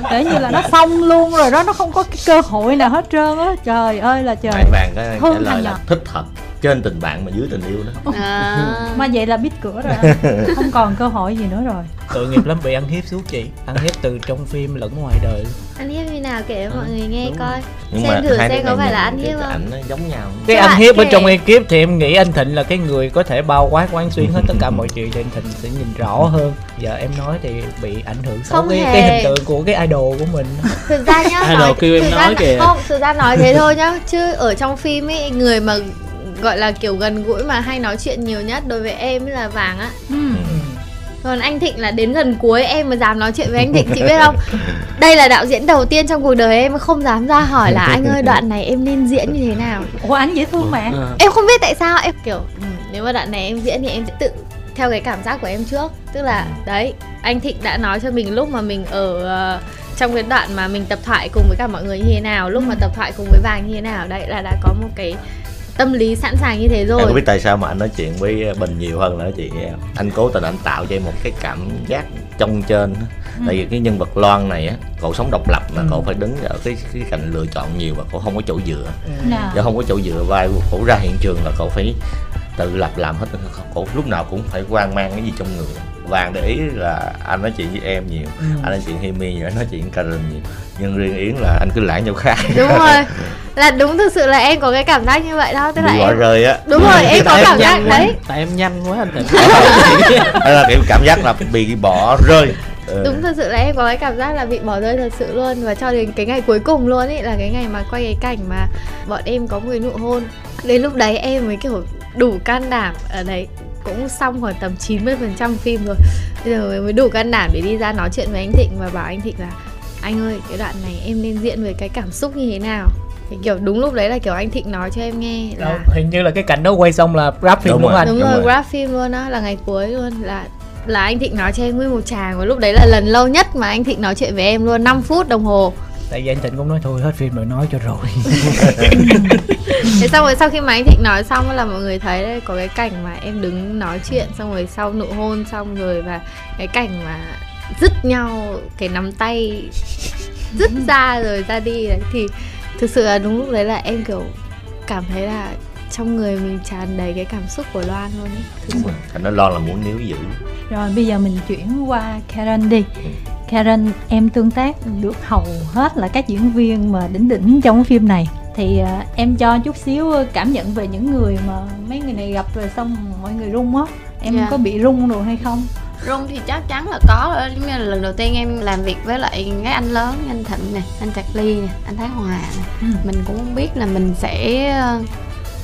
Kể như là nó xong luôn rồi đó nó không có cái cơ hội nào hết trơn á. Trời ơi là trời. Mày vàng cái trả lời là thích thật trên tình bạn mà dưới tình yêu đó. À. mà vậy là biết cửa rồi. Không còn cơ hội gì nữa rồi. Tội nghiệp lắm bị ăn hiếp suốt chị. Ăn hiếp từ trong phim lẫn ngoài đời. Ăn hiếp như nào kể cho mọi người nghe đúng coi. nhưng xem mà thử hai xem có phải là ăn hiếp không? ảnh nó giống nhau. Cái ăn hiếp ở trong ekip thì em nghĩ anh thịnh là cái người có thể bao quát quán xuyến hết tất cả mọi chuyện thì anh thịnh sẽ nhìn rõ hơn. Giờ em nói thì bị ảnh hưởng xấu Không cái, hề. cái hình tượng của cái idol của mình. Thực ra nhá Idol kêu em nói kìa. không thực ra nói thế thôi nhá. Chứ ở trong phim ấy người mà gọi là kiểu gần gũi mà hay nói chuyện nhiều nhất đối với em là vàng á. Ừ. còn anh thịnh là đến gần cuối em mà dám nói chuyện với anh thịnh chị biết không? Đây là đạo diễn đầu tiên trong cuộc đời em mà không dám ra hỏi là anh ơi đoạn này em nên diễn như thế nào? Ủa anh dễ thương mà. Ờ. em không biết tại sao em kiểu ừ, nếu mà đoạn này em diễn thì em sẽ tự theo cái cảm giác của em trước. Tức là đấy anh thịnh đã nói cho mình lúc mà mình ở ờ, trong cái đoạn mà mình tập thoại cùng với cả mọi người như thế nào lúc mà tập thoại cùng với vàng như thế nào. Đấy là đã có một cái tâm lý sẵn sàng như thế Em rồi. có biết tại sao mà anh nói chuyện với Bình nhiều hơn nữa chị em. Anh cố tình anh tạo cho em một cái cảm giác trong trên á. Tại vì cái nhân vật Loan này á Cậu sống độc lập mà Ừ. cậu phải đứng ở cái cái cạnh lựa chọn nhiều Và cậu không có chỗ dựa. Nào Do không có chỗ dựa vai cậu ra hiện trường là cậu phải tự lập làm hết. Cậu lúc nào cũng phải quan mang cái gì trong người Vàng để ý là anh nói chuyện với em nhiều Ừ. Anh nói chuyện Himi nhiều, anh nói chuyện Karen nhiều. Nhưng riêng Yến là anh cứ lãng nhau khác đúng rồi. Là đúng thực sự là em có cái cảm giác như vậy đó tức là Bị bỏ em rơi á. Đúng rồi em có cảm giác đấy. Tại em nhanh quá anh. Đó là kiểu cảm giác là bị bỏ rơi. Ừ. đúng thật sự là em có cái cảm giác là bị bỏ rơi thật sự luôn. Và cho đến cái ngày cuối cùng luôn ấy là cái ngày mà quay cái cảnh mà bọn em có cái nụ hôn. Đến lúc đấy em mới kiểu đủ can đảm. Ở đấy cũng xong khoảng tầm 90% phim rồi bây giờ mới- đủ can đảm để đi ra nói chuyện với anh Thịnh và bảo anh Thịnh là anh ơi cái đoạn này em nên diễn với cái cảm xúc như thế nào thì kiểu đúng lúc đấy là kiểu anh Thịnh nói cho em nghe Đâu, là hình như là cái cảnh đó quay xong là rap phim Đúng đúng, rồi. không anh đúng, đúng rồi, rồi. grab phim luôn á là ngày cuối luôn là là anh Thịnh nói cho em nguyên một tràng và lúc đấy là lần lâu nhất mà anh Thịnh nói chuyện với em luôn 5 phút đồng hồ tại vì anh thịnh cũng nói thôi hết phim rồi nói cho rồi. Thế xong rồi sau khi mà anh Thịnh nói xong là mọi người thấy đây có cái cảnh mà em đứng nói chuyện xong rồi sau nụ hôn xong rồi và cái cảnh mà dứt nhau cái nắm tay dứt ra rồi ra đi đấy thì thực sự là đúng lúc đấy là em kiểu cảm thấy là trong người mình tràn đầy cái cảm xúc của Loan luôn ấy. Thực sự Thành nó lo là muốn níu giữ. Rồi bây giờ mình chuyển qua Karen đi Karen em tương tác được hầu hết là các diễn viên mà đỉnh đỉnh trong phim này Thì à, em cho chút xíu cảm nhận về những người mà mấy người này gặp rồi xong mọi người rung á Em Dạ. có bị rung rồi hay không? rung thì chắc chắn là có rồi giống như là lần đầu tiên em làm việc với lại cái anh lớn anh thịnh nè anh trạc ly nè anh thái hòa nè Ừ. mình cũng không biết là mình sẽ ờ,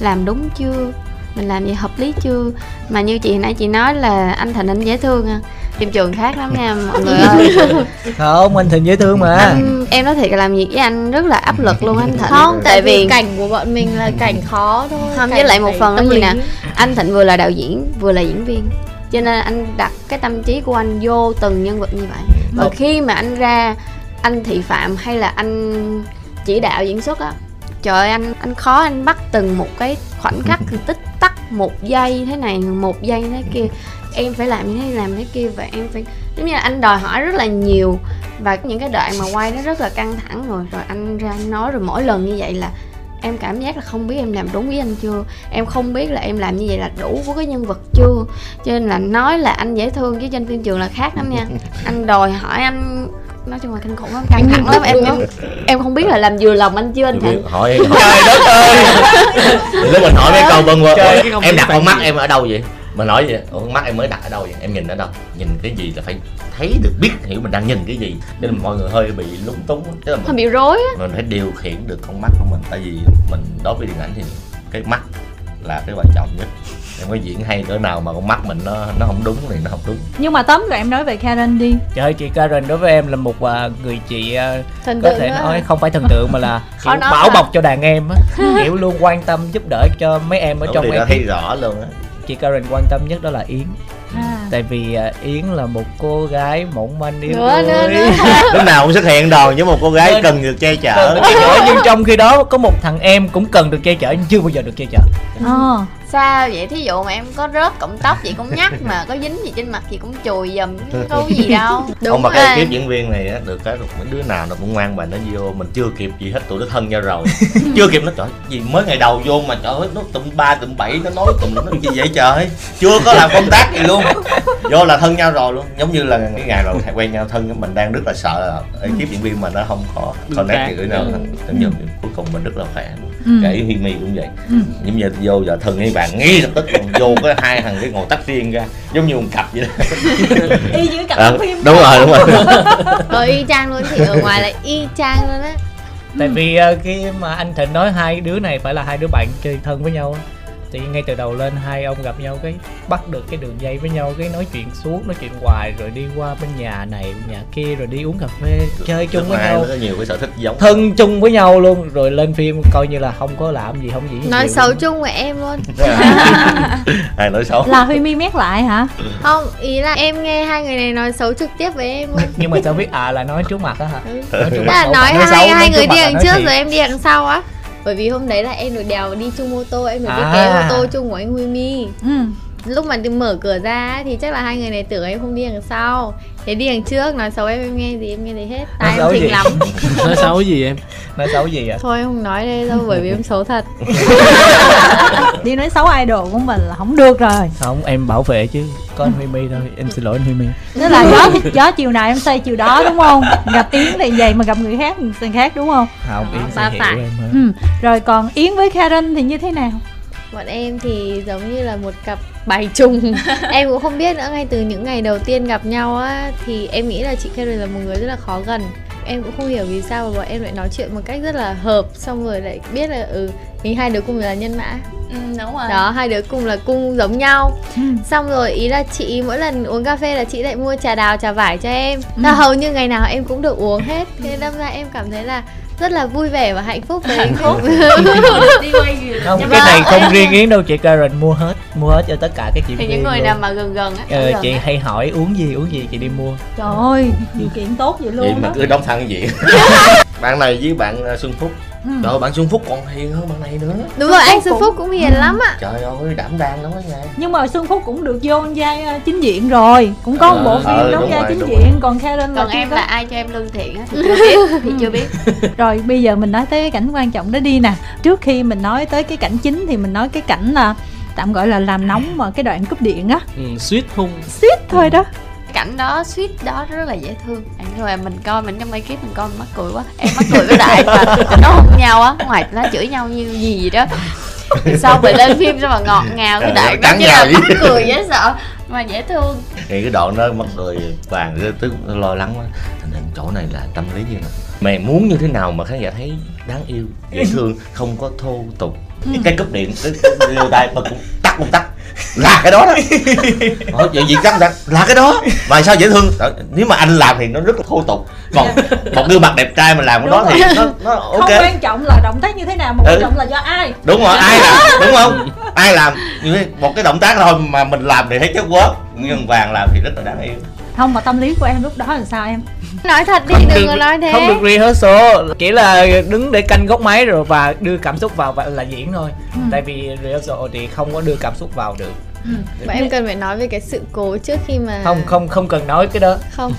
làm đúng chưa mình làm gì hợp lý chưa mà như chị nãy chị nói là anh thịnh anh dễ thương à phim trường khác lắm nha mọi người ơi. Không anh thịnh dễ thương mà. Anh, em nói thiệt là làm việc với anh rất là áp lực luôn anh thịnh. Không tại tại vì cảnh của bọn mình là cảnh khó thôi Không, với lại một phần là gì nè? anh thịnh vừa là đạo diễn vừa là diễn viên. Cho nên anh đặt cái tâm trí của anh vô từng nhân vật như vậy. Và khi mà anh ra anh thị phạm hay là anh chỉ đạo diễn xuất á trời ơi anh anh khó anh bắt từng một cái khoảnh khắc tích tắc một giây thế này một giây thế kia em phải làm như thế làm thế kia và em phải giống như là anh đòi hỏi rất là nhiều và những cái đoạn mà quay nó rất là căng thẳng rồi rồi anh ra anh nói rồi mỗi lần như vậy là em cảm giác là không biết em làm đúng với anh chưa. Em không biết là em làm như vậy là đủ với cái nhân vật chưa. Cho nên là nói là anh dễ thương với trên phim trường là khác lắm nha. Anh đòi hỏi anh nói chung là kinh khủng lắm căng thẳng lắm em em em không biết là làm vừa lòng anh chưa anh thịnh hỏi trời đất ơi. Lúc mình hỏi mấy câu bâng quơ không em đặt con mắt em ở đâu vậy mình nói vậy ủa con mắt em mới đặt ở đâu vậy? Em nhìn ở đâu? Nhìn cái gì là phải thấy được biết hiểu mình đang nhìn cái gì. Nên là mọi người hơi bị lúng túng tức là mình, bị rối á. mình phải điều khiển được con mắt của mình. Tại vì mình đối với điện ảnh thì cái mắt là cái quan trọng nhất. Em có diễn hay cỡ nào mà con mắt mình nó nó không đúng thì nó không đúng. Nhưng mà tóm lại em nói về Karen đi. Trời ơi chị Karen đối với em là một à, người chị à, thần có thể nữa nói không phải thần tượng mà là kiểu bảo mà. bọc cho đàn em á. Kiểu luôn quan tâm giúp đỡ cho mấy em ở Đúng trong thì ekip thấy rõ luôn á chị Karen quan tâm nhất đó là Yến à tại vì à, Yến là một cô gái mỏng manh yếu Nữa, nữa, đuối. nữa. lúc nào cũng xuất hiện đòn với một cô gái cần được che chở. Cần được che chở nhưng trong khi đó có một thằng em cũng cần được che chở nhưng chưa bao giờ được che chở. Ờ. sao vậy? Thí dụ mà em có rớt cọng tóc chị cũng nhắc mà có dính gì trên mặt chị cũng chùi chứ có gì đâu. Không mà cái kiếp diễn viên này á được cái mấy đứa nào nó cũng ngoan bà nó vô mình chưa kịp gì hết tụi nó thân nhau rồi. Chưa kịp nó trời gì mới ngày đầu vô mà trời ơi nó tụm ba tụm bảy nó nói tụm nó gì vậy trời? Chưa có làm công tác gì luôn vô là thân nhau rồi luôn. Giống như là cái ngày đầu quen nhau thân mình đang rất là sợ là ekip diễn viên mà nó không có connect gì nhau giống như cuối cùng mình rất là khỏe. Ừ. kể Huy Mi cũng vậy. Ừ. giống như vô giờ thân với bạn ngay lập tức còn vô cái hai thằng cái ngồi tách riêng ra giống như một cặp vậy đó. Y như cảnh Ờ, phim. đúng rồi đúng rồi. Ờ y chang luôn chị ở ngoài là y chang luôn á. Tại vì à, khi mà anh Thịnh nói hai đứa này phải là hai đứa bạn chơi thân với nhau á thì ngay từ đầu lên hai ông gặp nhau cái bắt được cái đường dây với nhau cái nói chuyện suốt nói chuyện hoài rồi đi qua bên nhà này nhà kia rồi đi uống cà phê chơi chung với hai nhau. có nhiều cái sở thích giống. Thân chung với nhau luôn rồi lên phim coi như là không có làm gì không gì nói xấu chung với em luôn. Ai nói xấu? Là Huy Mi mét lại hả? Không ý là em nghe hai người này nói xấu trực tiếp với em luôn. Nhưng mà sao biết à là nói trước mặt á hả? Ừ. nói trước mặt là nói phải hai xấu, hai nói người đi đằng nói trước thiệt. rồi em đi đằng sau á bởi vì hôm đấy là em được đèo đi chung ô tô em được đi À. kế ô tô chung của anh Huy Mi ừ. Lúc mà đi mở cửa ra thì chắc là hai người này tưởng em không đi đằng sau. Thế đi đằng trước nói xấu em em nghe gì em nghe thấy hết. Tai xấu em thình gì? lắm. Nói xấu gì em? Nói xấu gì à thôi em không nói đây đâu bởi vì em xấu thật. Đi nói xấu idol của mình là không được rồi. Không em bảo vệ chứ. Có anh Huy Mi thôi em xin lỗi anh Huy Mi tức là gió gió chiều nào em xây chiều đó đúng không? Gặp yến thì vậy mà gặp người khác thì khác đúng không? Không Yến ba sẽ hiểu em hơn ừ. rồi còn yến với karen thì như thế nào? Bọn em thì giống như là một cặp bài trùng. Em cũng không biết nữa ngay từ những ngày đầu tiên gặp nhau á thì em nghĩ là chị Karen là một người rất là khó gần. Em cũng không hiểu vì sao mà bọn em lại nói chuyện một cách rất là hợp xong rồi lại biết là ừ thì hai đứa cùng là nhân mã. Ừ, đúng rồi. Đó hai đứa cùng là cung giống nhau. Ừ. xong rồi ý là chị mỗi lần uống cà phê là chị lại mua trà đào trà vải cho em. Ừ. là hầu như ngày nào em cũng được uống hết. Thế đâm ra em cảm thấy là rất là vui vẻ và hạnh phúc với hạnh phúc. Đi quay gì không Nhưng cái mà- này không riêng Yến đâu chị Karen mua hết mua hết cho tất cả các chị thì những người luôn. nào mà gần gần á. Ờ, gần chị á. hay hỏi uống gì uống gì? Chị đi mua. Trời ơi điều kiện tốt vậy vậy luôn mà đó. cứ đóng thẳng diện bạn này với bạn ờ, Xuân Phúc ừ. trời ơi, bạn Xuân Phúc còn hiền hơn bạn này nữa. Đúng rồi anh Phúc Xuân cũng- Phúc cũng hiền lắm ạ trời ơi đảm đang lắm á nha. Nhưng mà xuân phúc cũng được vô vai ờ, chính diện rồi. Cũng có một bộ Ờ, phim ờ, đóng đúng vai rồi, chính đúng diện còn karen là còn em có. là ai cho em lương thiện á? Thì chưa biết thì chưa biết. Rồi bây giờ mình nói tới cái cảnh quan trọng đó đi nè. Trước khi mình nói tới cái cảnh chính thì mình nói cái cảnh là tạm gọi là làm nóng mà cái đoạn cúp điện á. Ừ, suýt hung. Suýt thôi đó cảnh đó suýt đó rất là dễ thương. Anh rồi mình coi mình trong mấy kiếp mình coi mình mắc cười quá. Em mắc cười với đại mà nó hôn nhau á ngoài nó chửi nhau như gì vậy đó. Xong rồi lên phim sao mà ngọt ngào cái đại chỉ nhau là mắc cười dễ sợ mà dễ thương. Thì cái đoạn đó người vàng rất tức lo lắng quá. Thành hình chỗ này là tâm lý như nào? Mày muốn như thế nào mà khán giả thấy đáng yêu dễ thương không có thô tục cái cúp điện cái liêu tay mà cũng tắt cũng tắt. Là cái đó đó. Hỏi vậy gì cắt tắt là cái đó. Mà sao dễ thương? Nếu mà anh làm thì nó rất là thô tục. Còn một gương mặt đẹp trai mà làm cái đó thì nó, nó không ok. quan trọng là động tác như thế nào mà quan Ừ. trọng là do ai. Đúng rồi ai làm đúng không? Ai làm một cái động tác thôi mà mình làm thì thấy chất quá nhưng vàng làm thì rất là đáng yêu không mà tâm lý của em lúc đó là sao em? Nói thật đi không đừng có nói thế. không được rehearsal chỉ là đứng để canh góc máy rồi và đưa cảm xúc vào và là diễn thôi. Ừ. tại vì rehearsal thì không có đưa cảm xúc vào được. Bọn em cần phải nói về cái sự cố trước khi mà không không không cần nói cái đó. Không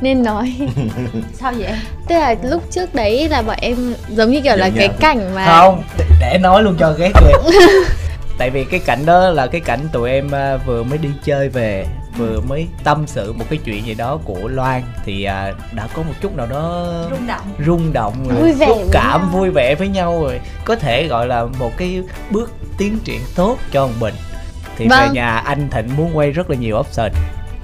nên nói. Sao vậy em? Tức là lúc trước đấy là bọn em giống như kiểu là Dạ, cái cảnh mà không để, để nói luôn cho ghét kìa tại vì cái cảnh đó là cái cảnh tụi em à, vừa mới đi chơi về vừa mới tâm sự một cái chuyện gì đó của loan thì à, đã có một chút nào đó rung động. rung động rồi Vui vẻ xúc với cảm nhau. vui vẻ với nhau rồi. Có thể gọi là một cái bước tiến triển tốt cho ông bình. Thì về Vâng. nhà anh thịnh muốn quay rất là nhiều option.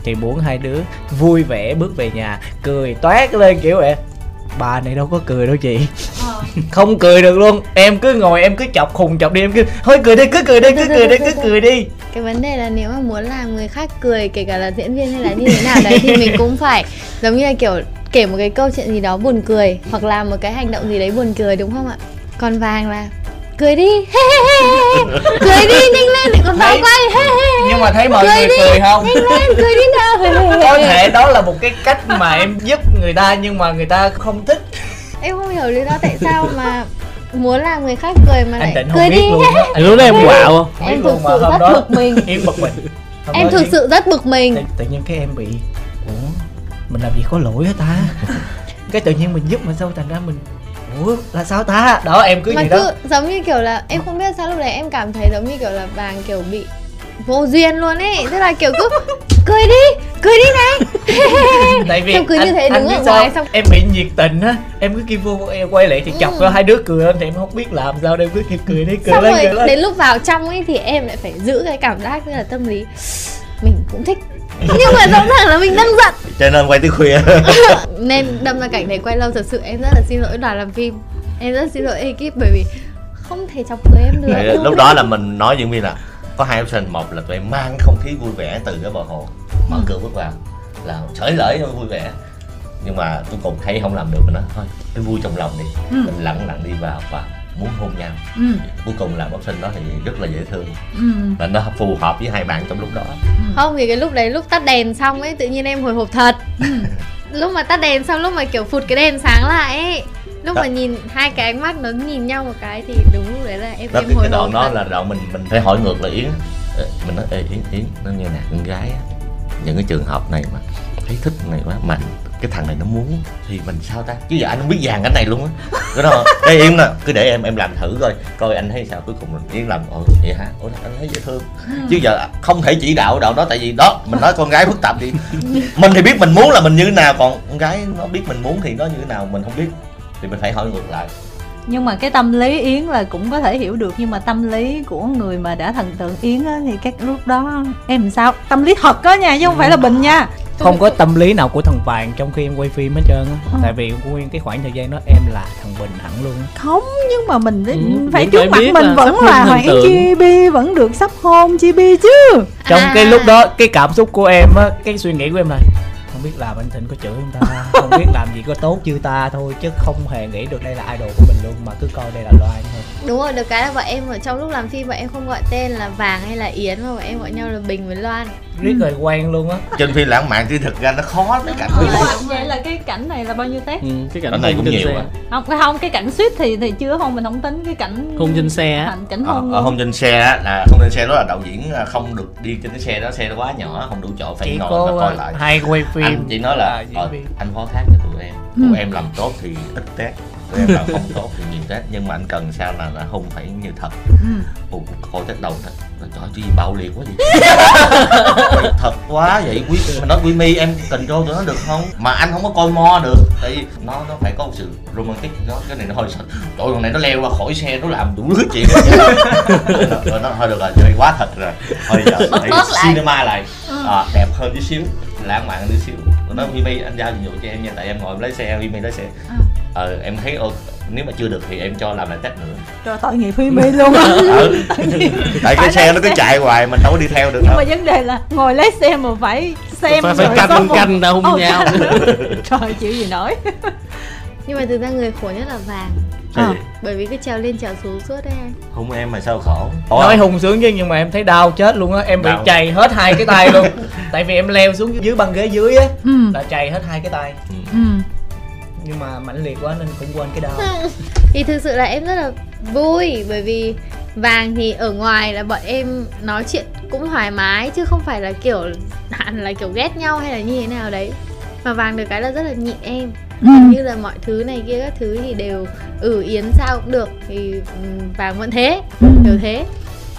Thì muốn hai đứa vui vẻ bước về nhà cười toét lên kiểu vậy bà này đâu có cười đâu chị. Không cười được luôn. Em cứ ngồi em cứ chọc khùng chọc đi em cứ thôi cười đi cứ cười đi cứ cười đi cứ cười đi. Cái vấn đề là nếu mà muốn làm người khác cười kể cả là diễn viên hay là như thế nào đấy thì mình cũng phải giống như là kiểu kể một cái câu chuyện gì đó buồn cười hoặc làm một cái hành động gì đấy buồn cười đúng không ạ? Còn vàng là cười đi cười đi nhanh lên để còn Thấy- quay nhưng mà thấy mọi Cười người đi, cười không? nhanh lên cười đi nào. Có thể đó là một cái cách mà em giúp người ta nhưng mà người ta không thích. Em không hiểu lý do tại sao mà muốn làm người khác cười mà lại cười đi luôn Anh lúc đó em quạo không? Không Em thực sự rất đó bực mình. em bực mình. Hôm em thực sự rất bực mình. Tự, tự nhiên cái em bị ủa mình làm gì có lỗi hả ta? Cái tự nhiên mình giúp mà sao thành ra mình ủa là sao ta? Đó em cứ mà gì cứ đó giống như kiểu là em không biết sao lúc đấy em cảm thấy giống như kiểu là vàng kiểu bị vô duyên luôn ấy. Tức là kiểu cứ cười đi cười đi này. Tại vì Xong như anh- thế anh đứng ở ngoài xong- em bị nhiệt tình á. Em cứ kêu vô em quay lại thì chọc Ừ. cho hai đứa cười lên thì em không biết làm sao em cứ kêu cười đi cười xong lên rồi cười lên. đến lúc vào trong ấy thì em lại phải giữ cái cảm giác như là tâm lý. Mình cũng thích nhưng mà rõ ràng là mình đang giận. Cho nên quay tới khuya. Nên đâm ra cảnh này quay lâu thật sự em rất là xin lỗi đoàn làm phim. Em rất xin lỗi ekip bởi vì không thể chọc cười em được. Lúc đó là mình nói diễn viên là có hai option một là tụi em mang không khí vui vẻ từ cái bờ hồ mở cửa bước vào là sởi lởi cho vui vẻ. Nhưng mà cuối cùng thấy không làm được mình nói thôi cái vui trong lòng đi. Ừ. mình lặng lặng đi vào và muốn hôn nhau. Ừ. Cuối cùng làm option đó thì rất là dễ thương. Ừ. Và nó phù hợp với hai bạn trong lúc đó. Không thì cái lúc đấy lúc tắt đèn xong ấy tự nhiên em hồi hộp thật. Lúc mà tắt đèn xong lúc mà kiểu phụt cái đèn sáng lại ấy lúc Đó. mà nhìn hai cái ánh mắt nó nhìn nhau một cái thì đúng lúc đấy là em đó em cái, hồi cái đoạn đó thật. là đoạn mình mình phải hỏi ngược lại yến mình nói ê yến yến nó như nè con gái á những cái trường hợp này mà thấy thích này quá mà cái thằng này nó muốn thì mình sao ta? Chứ giờ anh không biết dàn cái này luôn á. Cái đó ê yến nè cứ để em em làm thử coi coi anh thấy sao. Cuối cùng mình yến làm ồ vậy hả? Ủa anh thấy dễ thương. Chứ giờ không thể chỉ đạo đạo đó tại vì đó mình nói con gái phức tạp đi. Mình thì biết mình muốn là mình như thế nào còn con gái nó biết mình muốn thì nó như thế nào mình không biết. Thì mình phải hỏi ngược lại. Nhưng mà cái tâm lý yến là cũng có thể hiểu được nhưng mà tâm lý của người mà đã thần tượng yến á thì các lúc đó em sao? Tâm lý thật á nha chứ không phải là bình nha không có tâm lý nào của thằng vàng trong khi em quay phim hết trơn á Ờ. tại vì nguyên cái khoảng thời gian đó em là thằng bình hẳn luôn không nhưng mà mình Ừ, phải trước phải mặt mình là vẫn là hoàng chi bi vẫn được sắp hôn chi bi chứ trong À. cái lúc đó cái cảm xúc của em á cái suy nghĩ của em là không biết làm anh thịnh có chửi không ta? Không biết làm gì có tốt chưa ta thôi chứ không hề nghĩ được đây là idol của mình luôn mà cứ coi đây là loan thôi. Đúng rồi được cái là bọn em ở trong lúc làm phim bọn em không gọi tên là vàng hay là yến mà bọn em gọi nhau là bình với loan. Riết rồi quen luôn á. Trên phim lãng mạn thì thực ra nó khó cái cảnh vậy là cái cảnh này là bao nhiêu tết ừ, cái cảnh này cũng nhiều xe. á. không cái không cái cảnh suýt thì thì chưa hôn mình không tính cái cảnh hôn trên xe á. Cảnh ở, hôn ở luôn. hôn trên xe á là hôn trên xe đó là đạo diễn à, không được đi trên cái xe đó xe nó quá nhỏ không đủ chỗ phải chỉ ngồi có và coi ờ, lại. hai quay phim anh chỉ nói là ờ, anh phó thác cho tụi em. Tụi Ừ. em làm tốt thì ít tết tụi em làm không tốt thì nhiều tết. Nhưng mà anh cần sao là là hôn phải như thật. Ừ. Ồ, coi tết đầu thật trời ơi, chứ gì bạo liệt quá gì thật quá vậy. Quý mình nói quý mi em tình cho tụi nó được không? Mà anh không có coi mo được. Tại vì nó nó phải có một sự romantic nó cái này nó hơi sợ. Trời ơi, con này nó leo ra khỏi xe nó làm đủ thứ chuyện rồi nó thôi được rồi chơi quá thật rồi. Thôi giờ hãy bớt lại. cinema lại. À, đẹp hơn tí xíu lãng mạn tí xíu. Rồi nói Vimi anh giao nhiệm vụ cho em nha tại em ngồi em lấy xe Vimi lái xe. Ờ em thấy ô, nếu mà chưa được thì em cho làm lại test nữa. Trời tội nghiệp phi mi luôn á. Ừ. tại cái xe nó cứ chạy hoài mình đâu có đi theo được nhưng đâu. mà vấn đề là ngồi lấy xe mà phải xem phải phải rồi canh một- canh ra hôn Ồ, nhau. trời chịu gì nổi. Nhưng mà thực ra người khổ nhất là vàng Sao vậy? bởi vì cứ trèo lên trèo xuống suốt đấy anh không em mà sao khổ? Nói hùng sướng chứ nhưng mà em thấy đau chết luôn á. Em bị Đau. chày hết hai cái tay luôn. Tại vì em leo xuống dưới băng ghế dưới á ừ. là chày hết hai cái tay. Ừ. Nhưng mà mãnh liệt quá nên cũng quên cái đau. Thì thực sự là em rất là vui bởi vì vàng thì ở ngoài là bọn em nói chuyện cũng thoải mái chứ không phải là kiểu hẳn là kiểu ghét nhau hay là như thế nào đấy. Mà vàng được cái là rất là nhịn em ừ. Như là mọi thứ này kia các thứ thì đều ừ yến sao cũng được thì ừm, vàng vẫn thế đều thế.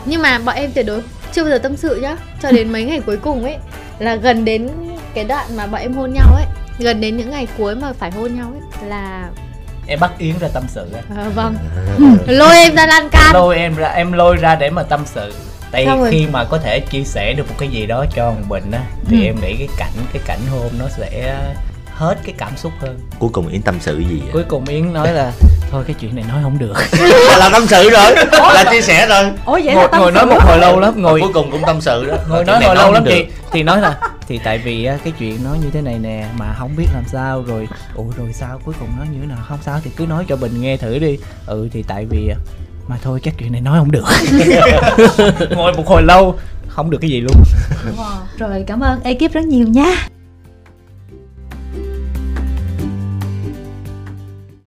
Nhưng mà bọn em tuyệt đối chưa bao giờ tâm sự nhá. Cho đến mấy ngày cuối cùng ấy là gần đến cái đoạn mà bọn em hôn nhau ấy gần đến những ngày cuối mà phải hôn nhau ấy là em bắt yến ra tâm sự á. Ờ, vâng. Lôi em ra lan can. Lôi em ra em lôi ra để mà tâm sự. Tại Xong rồi. khi mà có thể chia sẻ được một cái gì đó cho thằng bình á thì Ừ. em nghĩ cái cảnh cái cảnh hôn nó sẽ hết cái cảm xúc hơn. Cuối cùng yến tâm sự gì vậy? Cuối cùng yến nói là thôi cái chuyện này nói không được. Là tâm sự rồi là chia sẻ rồi. Ủa vậy là ngồi, tâm ngồi nói một hồi lâu lắm ngồi cuối cùng cũng tâm sự đó. ngồi nói hồi lâu lắm được. chị thì nói là thì tại vì á, cái chuyện nó như thế này nè mà không biết làm sao rồi. Ủa rồi sao? Cuối cùng nó như thế nào? Không sao thì cứ nói cho bình nghe thử đi. Ừ thì tại vì mà thôi chắc chuyện này nói không được. Ngồi một hồi lâu không được cái gì luôn. Wow. rồi cảm ơn ekip rất nhiều nha